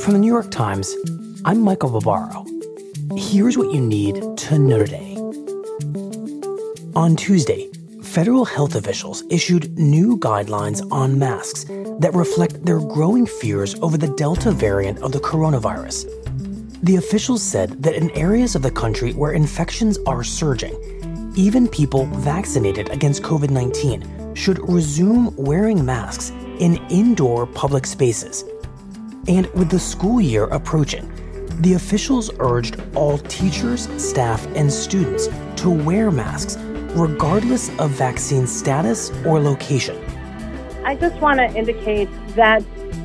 From the New York Times, I'm Michael Barbaro. Here's what you need to know today. On Tuesday, federal health officials issued new guidelines on masks that reflect their growing fears over the Delta variant of the coronavirus. The officials said that in areas of the country where infections are surging, even people vaccinated against COVID 19 should resume wearing masks in indoor public spaces. And with the school year approaching, the officials urged all teachers, staff, and students to wear masks regardless of vaccine status or location. I just want to indicate that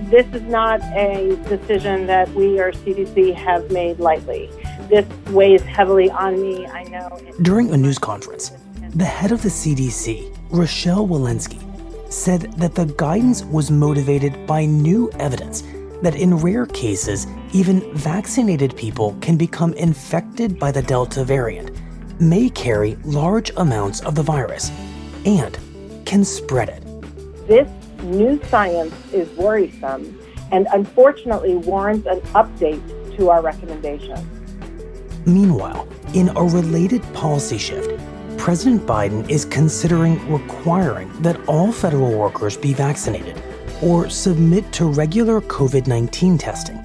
this is not a decision that we or CDC have made lightly. This weighs heavily on me, I know. During a news conference, the head of the CDC, Rochelle Walensky, said that the guidance was motivated by new evidence that in rare cases, even vaccinated people can become infected by the Delta variant, may carry large amounts of the virus, and can spread it. This new science is worrisome and unfortunately warrants an update to our recommendations. Meanwhile, in a related policy shift, President Biden is considering requiring that all federal workers be vaccinated or submit to regular COVID 19 testing,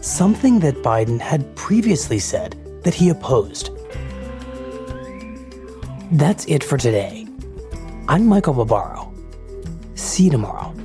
something that Biden had previously said that he opposed. That's it for today. I'm Michael Barbaro. See you tomorrow.